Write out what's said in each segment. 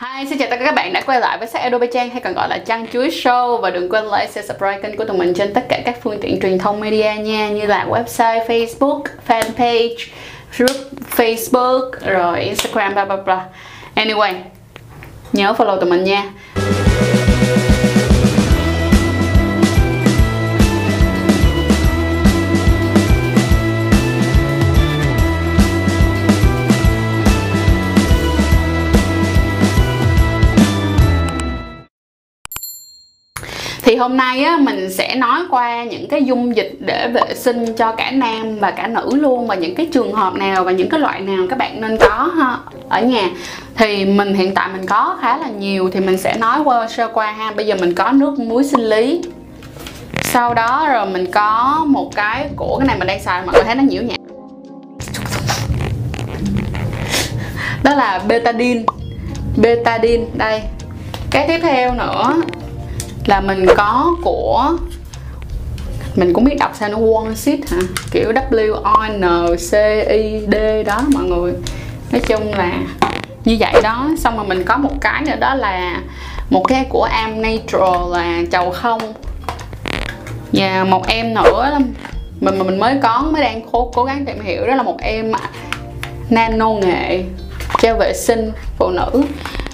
Hi, xin chào tất cả các bạn đã quay lại với sách Adobe Trang hay còn gọi là Trang Chuối Show và đừng quên like, share, subscribe kênh của tụi mình trên tất cả các phương tiện truyền thông media nha như là website, Facebook, fanpage, group Facebook, rồi Instagram, bla bla bla. Anyway, nhớ follow tụi mình nha. Thì hôm nay á, mình sẽ nói qua những cái dung dịch để vệ sinh cho cả nam và cả nữ luôn và những cái trường hợp nào và những cái loại nào các bạn nên có ha, ở nhà. Thì mình hiện tại mình có khá là nhiều thì mình sẽ nói qua, sơ qua ha. Bây giờ mình có nước muối sinh lý. Sau đó rồi mình có một cái của cái này mình đang xài, mọi người thấy nó nhiễu nhẹ đó là betadine. Betadine, đây. Cái tiếp theo nữa là mình có của, mình cũng biết đọc sao nó one hả? Kiểu W O N C I D đó mọi người. Nói chung là như vậy đó. Xong rồi mình có một cái nữa đó là một cái của Am Natural là chầu không. Và một em nữa mình, mà mình mới có, mới đang cố cố gắng tìm hiểu đó là một em nano nghệ cho vệ sinh phụ nữ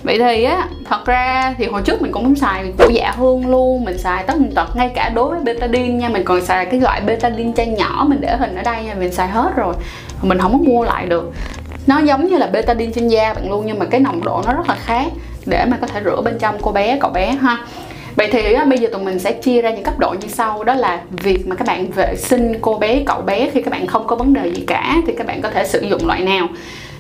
vậy thì á thật ra thì hồi trước mình cũng không xài của dạ hương luôn mình xài tất tật ngay cả đối với betadine nha mình còn xài cái loại betadine chai nhỏ mình để hình ở đây nha mình xài hết rồi mình không có mua lại được. Nó giống như là betadine trên da bạn luôn nhưng mà cái nồng độ nó rất là khác để mà có thể rửa bên trong cô bé cậu bé ha. Vậy thì á, bây giờ tụi mình sẽ chia ra những cấp độ như sau Đó là việc mà các bạn vệ sinh cô bé, cậu bé khi các bạn không có vấn đề gì cả Thì các bạn có thể sử dụng loại nào?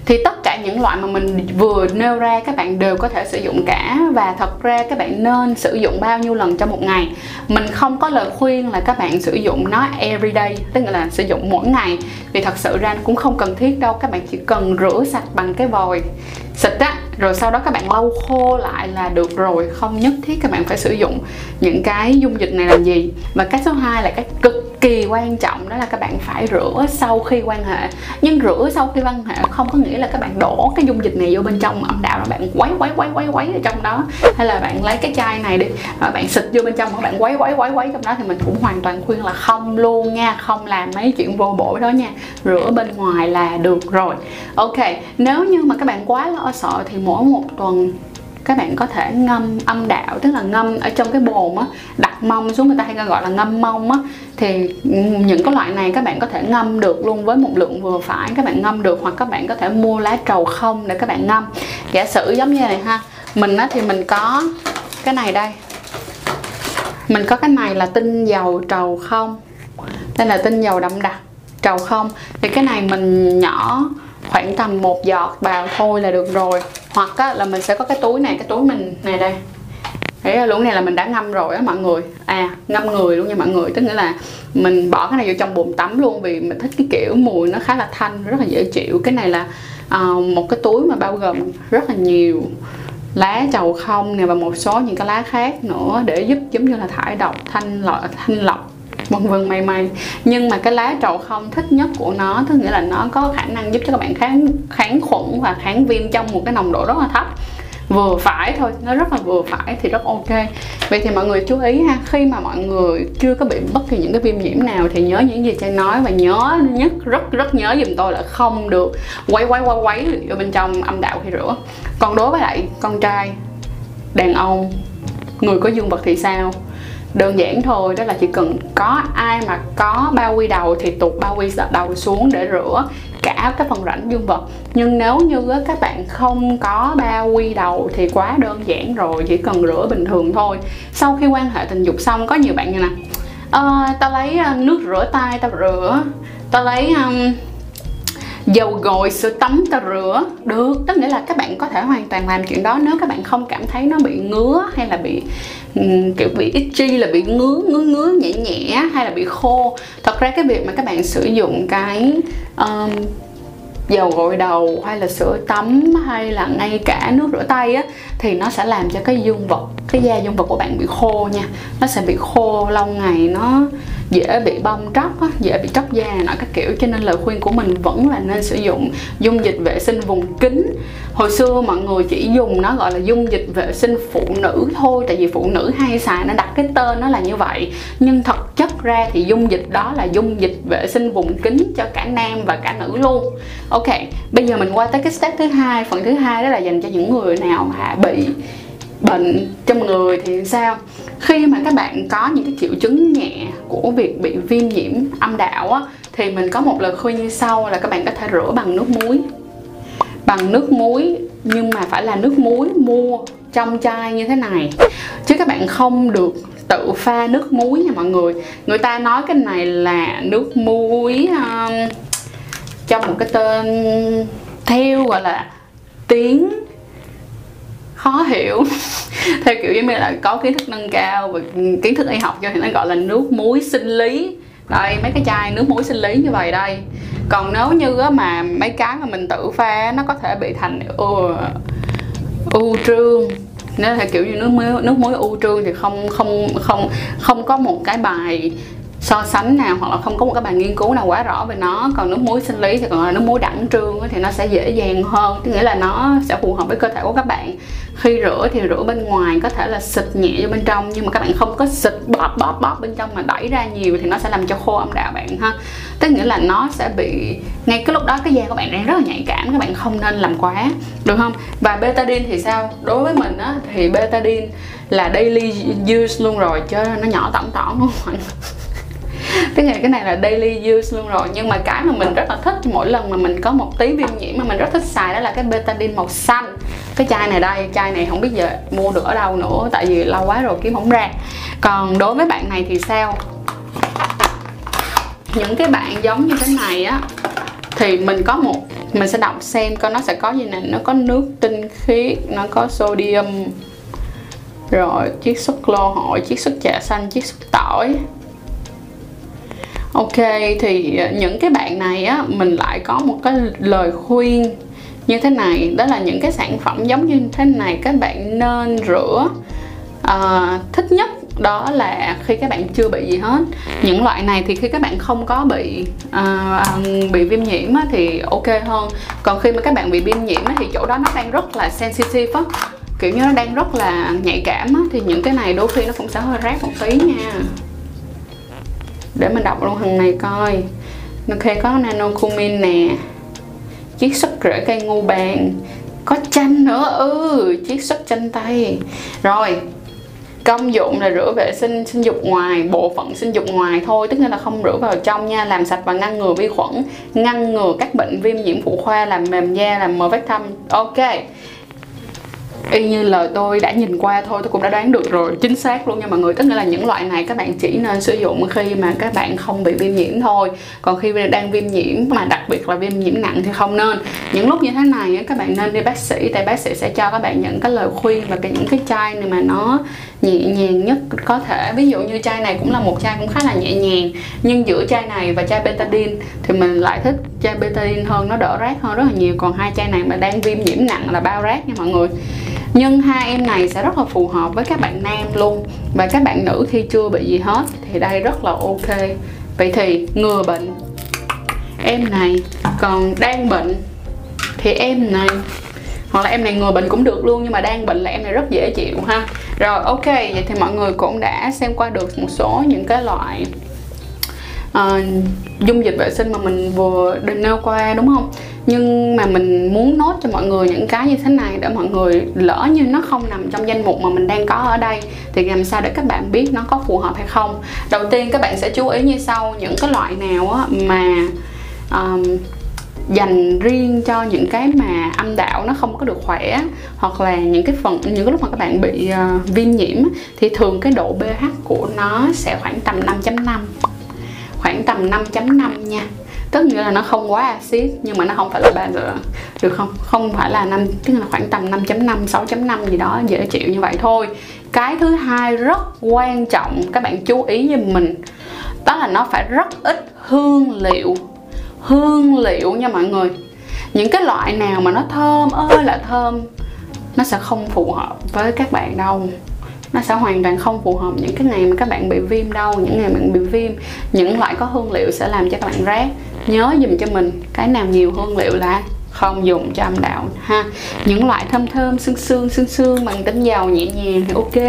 Thì tất cả những loại mà mình vừa nêu ra các bạn đều có thể sử dụng cả. Và thật ra các bạn nên sử dụng bao nhiêu lần trong một ngày. Mình không có lời khuyên là các bạn sử dụng nó everyday tức là sử dụng mỗi ngày. Vì thật sự ra cũng không cần thiết đâu, các bạn chỉ cần rửa sạch bằng cái vòi xịt á rồi sau đó các bạn lau khô lại là được rồi. Không nhất thiết các bạn phải sử dụng những cái dung dịch này làm gì. Và cách số 2 là cách cực kỳ quan trọng, đó là các bạn phải rửa sau khi quan hệ. Nhưng rửa sau khi quan hệ không có nghĩa là các bạn đổ cái dung dịch này vô bên trong âm đạo là bạn quấy quấy quấy quấy quấy ở trong đó. Hay là bạn lấy cái chai này đi và bạn xịt vô bên trong và bạn quấy quấy quấy quấy trong đó thì mình cũng hoàn toàn khuyên là không luôn nha, không làm mấy chuyện vô bổ đó nha. Rửa bên ngoài là được rồi. Ok, nếu như mà các bạn quá lo sợ thì mỗi một tuần các bạn có thể ngâm âm đạo, tức là ngâm ở trong cái bồn á, đặt mông xuống, người ta hay gọi là ngâm mông á. Thì những cái loại này các bạn có thể ngâm được luôn với một lượng vừa phải, các bạn ngâm được, hoặc các bạn có thể mua lá trầu không để các bạn ngâm. Giả sử giống như này ha, mình á thì mình có cái này đây. Mình có cái này là tinh dầu trầu không? Đây là tinh dầu đậm đặc, trầu không? Thì cái này mình nhỏ khoảng tầm một giọt vào thôi là được rồi. Hoặc á, là mình sẽ có cái túi này cái túi mình này đây. Thế luống này là mình đã ngâm rồi á mọi người. À ngâm người luôn nha mọi người. Tức nghĩa là mình bỏ cái này vô trong bồn tắm luôn Vì mình thích cái kiểu mùi nó khá là thanh Rất là dễ chịu. Cái này là uh, một cái túi mà bao gồm rất là nhiều lá trầu không nè và một số những cái lá khác nữa để giúp giống như là thải độc thanh lọc thanh lọc vân vân, may may. Nhưng mà cái lá trầu không thích nhất của nó, tức nghĩa là nó có khả năng giúp cho các bạn kháng kháng khuẩn và kháng viêm trong một cái nồng độ rất là thấp. Vừa phải thôi, nó rất là vừa phải thì rất ok. Vậy thì mọi người chú ý ha, khi mà mọi người chưa có bị bất kỳ những cái viêm nhiễm nào thì nhớ những gì trang nói và nhớ nhất, rất rất nhớ giùm tôi là không được quấy quấy quấy quấy ở bên trong âm đạo khi rửa. Còn đối với lại con trai, đàn ông, người có dương vật thì sao? Đơn giản thôi đó là chỉ cần có ai mà có bao quy đầu thì tụt bao quy đầu xuống để rửa cả cái phần rãnh dương vật. Nhưng nếu như các bạn không có bao quy đầu thì quá đơn giản rồi chỉ cần rửa bình thường thôi. Sau khi quan hệ tình dục xong có nhiều bạn như nè. À, tao lấy ờ, nước rửa tay tao rửa. Tao lấy um, dầu gội sữa tắm ta rửa. Được tức nghĩa là các bạn có thể hoàn toàn làm chuyện đó nếu các bạn không cảm thấy nó bị ngứa hay là bị Ừ, kiểu bị itchy là bị ngứa ngứa ngứa nhẹ nhẹ hay là bị khô. Thật ra cái việc mà các bạn sử dụng cái um, dầu gội đầu hay là sữa tắm hay là ngay cả nước rửa tay á thì nó sẽ làm cho cái dương vật cái da dương vật của bạn bị khô nha. Nó sẽ bị khô lâu ngày nó dễ bị bong tróc á, dễ bị tróc da nọ các kiểu. Cho nên lời khuyên của mình vẫn là nên sử dụng dung dịch vệ sinh vùng kính. Hồi xưa mọi người chỉ dùng nó gọi là dung dịch vệ sinh phụ nữ thôi tại vì phụ nữ hay xài nó đặt cái tên nó là như vậy. Nhưng thật chất ra thì dung dịch đó là dung dịch vệ sinh vùng kính cho cả nam và cả nữ luôn. Ok bây giờ mình qua tới cái step thứ hai phần thứ hai đó là dành cho những người nào mà bị bệnh trong người thì sao? Khi mà các bạn có những cái triệu chứng nhẹ của việc bị viêm nhiễm âm đạo á, thì mình có một lời khuyên như sau là các bạn có thể rửa bằng nước muối. Bằng nước muối nhưng mà phải là nước muối mua trong chai như thế này. Chứ các bạn không được tự pha nước muối nha mọi người. Người ta nói cái này là nước muối um, trong một cái tên theo gọi là tiếng khó hiểu. Theo kiểu giống như là có kiến thức nâng cao và kiến thức y học cho thì nó gọi là nước muối sinh lý. Đây mấy cái chai nước muối sinh lý như vậy đây. Còn nếu như mà mấy cái mà mình tự pha nó có thể bị thành u, u trương. Nếu là kiểu như nước muối nước muối u trương thì không không không không có một cái bài so sánh nào hoặc là không có một cái bài nghiên cứu nào quá rõ về nó. Còn nước muối sinh lý thì còn là nước muối đẳng trương thì nó sẽ dễ dàng hơn. Tức nghĩa là nó sẽ phù hợp với cơ thể của các bạn khi rửa thì rửa bên ngoài, có thể là xịt nhẹ vô bên trong, nhưng mà các bạn không có xịt bóp bóp bóp bên trong mà đẩy ra nhiều thì nó sẽ làm cho khô âm đạo bạn ha. Tức nghĩa là nó sẽ bị, ngay cái lúc đó cái da của bạn đang rất là nhạy cảm, các bạn không nên làm quá, được không? Và betadine thì sao? Đối với mình á, thì betadine là daily use luôn rồi, chứ nó nhỏ tổng tổng luôn tức là cái này là daily use luôn rồi, nhưng mà cái mà mình rất là thích, mỗi lần mà mình có một tí viêm nhiễm mà mình rất thích xài đó là cái betadine màu xanh cái chai này đây, chai này không biết giờ mua được ở đâu nữa, tại vì lâu quá rồi kiếm không ra. Còn đối với bạn này thì sao? Những cái bạn giống như thế này á, thì mình có một, mình sẽ đọc xem coi nó sẽ có gì nè. Nó có nước tinh khiết, nó có sodium, rồi chiết xuất lô hội, chiết xuất trà xanh, chiết xuất tỏi. Ok, thì những cái bạn này á, mình lại có một cái lời khuyên như thế này đó là những cái sản phẩm giống như thế này các bạn nên rửa. Uh, thích nhất đó là khi các bạn chưa bị gì hết. Những loại này thì khi các bạn không có bị uh, bị viêm nhiễm á, thì ok hơn. Còn khi mà các bạn bị viêm nhiễm á, thì chỗ đó nó đang rất là sensitive á. Kiểu như nó đang rất là nhạy cảm á, thì những cái này đôi khi nó cũng sẽ hơi rác một tí nha. Để mình đọc luôn thằng này coi. Ok có nano cumin nè chiết xuất rễ cây ngô bàn. Có chanh nữa ừ chiết xuất chanh tây rồi, công dụng là rửa vệ sinh sinh dục ngoài, bộ phận sinh dục ngoài thôi, tức là không rửa vào trong nha, làm sạch và ngăn ngừa vi khuẩn, ngăn ngừa các bệnh viêm nhiễm phụ khoa, làm mềm da, làm mờ vết thâm. Ok y như lời tôi đã nhìn qua thôi, tôi cũng đã đoán được rồi, chính xác luôn nha mọi người. Tức là những loại này các bạn chỉ nên sử dụng khi mà các bạn không bị viêm nhiễm thôi. Còn khi đang viêm nhiễm mà đặc biệt là viêm nhiễm nặng thì không nên. Những lúc như thế này các bạn nên đi bác sĩ, tại bác sĩ sẽ cho các bạn những cái lời khuyên và cái những cái chai này mà nó nhẹ nhàng nhất có thể. Ví dụ như chai này cũng là một chai cũng khá là nhẹ nhàng, nhưng giữa chai này và chai betadine thì mình lại thích chai betadine hơn, nó đỡ rác hơn rất là nhiều. Còn hai chai này mà đang viêm nhiễm nặng là bao rác nha mọi người nhưng hai em này sẽ rất là phù hợp với các bạn nam luôn. Và các bạn nữ khi chưa bị gì hết, thì đây rất là ok. Vậy thì ngừa bệnh. Em này còn đang bệnh. Thì em này, hoặc là em này ngừa bệnh cũng được luôn, nhưng mà đang bệnh là em này rất dễ chịu ha. Rồi, ok, vậy thì mọi người cũng đã xem qua được một số những cái loại uh, dung dịch vệ sinh mà mình vừa định nêu qua đúng không? Nhưng mà mình muốn nốt cho mọi người những cái như thế này để mọi người lỡ như nó không nằm trong danh mục mà mình đang có ở đây thì làm sao để các bạn biết nó có phù hợp hay không? Đầu tiên các bạn sẽ chú ý như sau những cái loại nào mà um, dành riêng cho những cái mà âm đạo nó không có được khỏe hoặc là những cái phần những cái lúc mà các bạn bị uh, viêm nhiễm thì thường cái độ pH của nó sẽ khoảng tầm 5.5 khoảng tầm 5.5 nha. Tức nghĩa là nó không quá axit, nhưng mà nó không phải là ba giờ được không? Không phải là năm, tức là khoảng tầm 5.5 6.5 gì đó dễ chịu như vậy thôi. Cái thứ hai rất quan trọng, các bạn chú ý giùm mình, đó là nó phải rất ít hương liệu. Hương liệu nha mọi người. Những cái loại nào mà nó thơm, ơi là thơm, nó sẽ không phù hợp với các bạn đâu nó sẽ hoàn toàn không phù hợp những cái ngày mà các bạn bị viêm đâu những ngày bạn bị viêm. Những loại có hương liệu sẽ làm cho các bạn rát. Nhớ dùm cho mình, cái nào nhiều hương liệu là không dùng cho âm đạo, ha. Những loại thơm thơm, sương sương sương sương, bằng tính dầu nhẹ nhàng thì ok.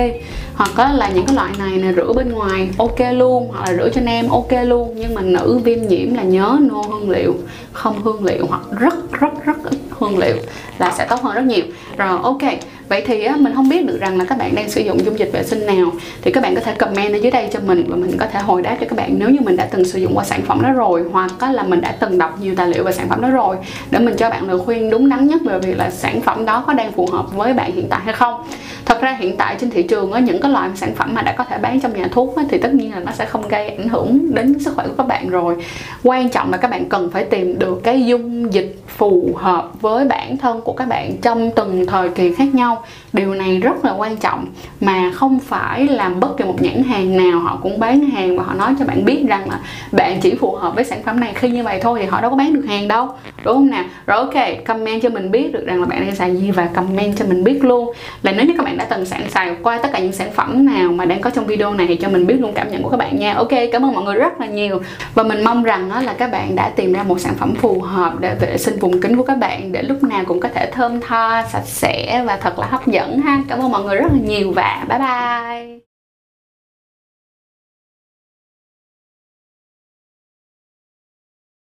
Hoặc là những cái loại này nè, rửa bên ngoài, ok luôn. Hoặc là rửa cho nam ok luôn. Nhưng mà nữ viêm nhiễm là nhớ nô hương liệu, không hương liệu, hoặc rất rất rất ít hương liệu là sẽ tốt hơn rất nhiều. Rồi, ok vậy thì á, mình không biết được rằng là các bạn đang sử dụng dung dịch vệ sinh nào. Thì các bạn có thể comment ở dưới đây cho mình và mình có thể hồi đáp cho các bạn nếu như mình đã từng sử dụng qua sản phẩm đó rồi hoặc là mình đã từng đọc nhiều tài liệu về sản phẩm đó rồi. Để mình cho bạn lời khuyên đúng đắn nhất về việc là sản phẩm đó có đang phù hợp với bạn hiện tại hay không. Thật ra hiện tại trên thị trường á, những cái loại sản phẩm mà đã có thể bán trong nhà thuốc á, thì tất nhiên là nó sẽ không gây ảnh hưởng đến sức khỏe của các bạn rồi. Quan trọng là các bạn cần phải tìm được cái dung dịch phù hợp với bản thân của các bạn trong từng thời kỳ khác nhau điều này rất là quan trọng mà không phải làm bất kỳ một nhãn hàng nào họ cũng bán hàng và họ nói cho bạn biết rằng là bạn chỉ phù hợp với sản phẩm này. Khi như vậy thôi thì họ đâu có bán được hàng đâu, đúng không nào? Rồi ok, comment cho mình biết được rằng là bạn đang xài gì và comment cho mình biết luôn. Là nếu như các bạn đã từng sẵn xài qua tất cả những sản phẩm nào mà đang có trong video này thì cho mình biết luôn cảm nhận của các bạn nha. Ok, cảm ơn mọi người rất là nhiều. Và mình mong rằng là các bạn đã tìm ra một sản phẩm phù hợp để vệ sinh vùng kính của các bạn để lúc nào cũng có thể thơm tho, sạch sẽ và thật là hấp dẫn ha. Cảm ơn mọi người rất là nhiều và bye bye.